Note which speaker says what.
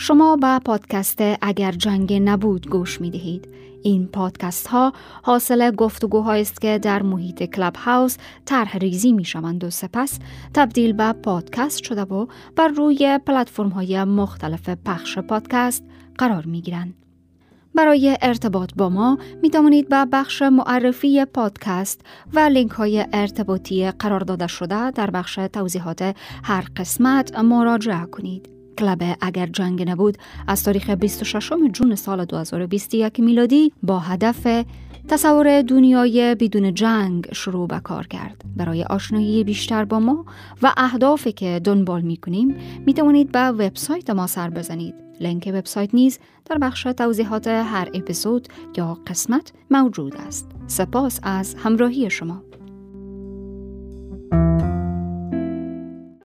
Speaker 1: شما به پادکست اگر جنگ نبود گوش می دهید. این پادکست ها حاصل گفتگوهایی است که در محیط Clubhouse طرح ریزی می شوند و سپس تبدیل به پادکست شده و بر روی پلتفرم های مختلف پخش پادکست قرار می گیرند. برای ارتباط با ما می توانید به بخش معرفی پادکست و لینک های ارتباطی قرار داده شده در بخش توضیحات هر قسمت مراجعه کنید. کلب اگر جنگ نبود از تاریخ 26 جون سال 2021 میلادی با هدف تصور دنیای بدون جنگ شروع به کار کرد. برای آشنایی بیشتر با ما و اهدافی که دنبال می کنیم می توانید به وبسایت ما سر بزنید. لینک وبسایت نیز در بخش توضیحات هر اپیزود یا قسمت موجود است. سپاس از همراهی شما.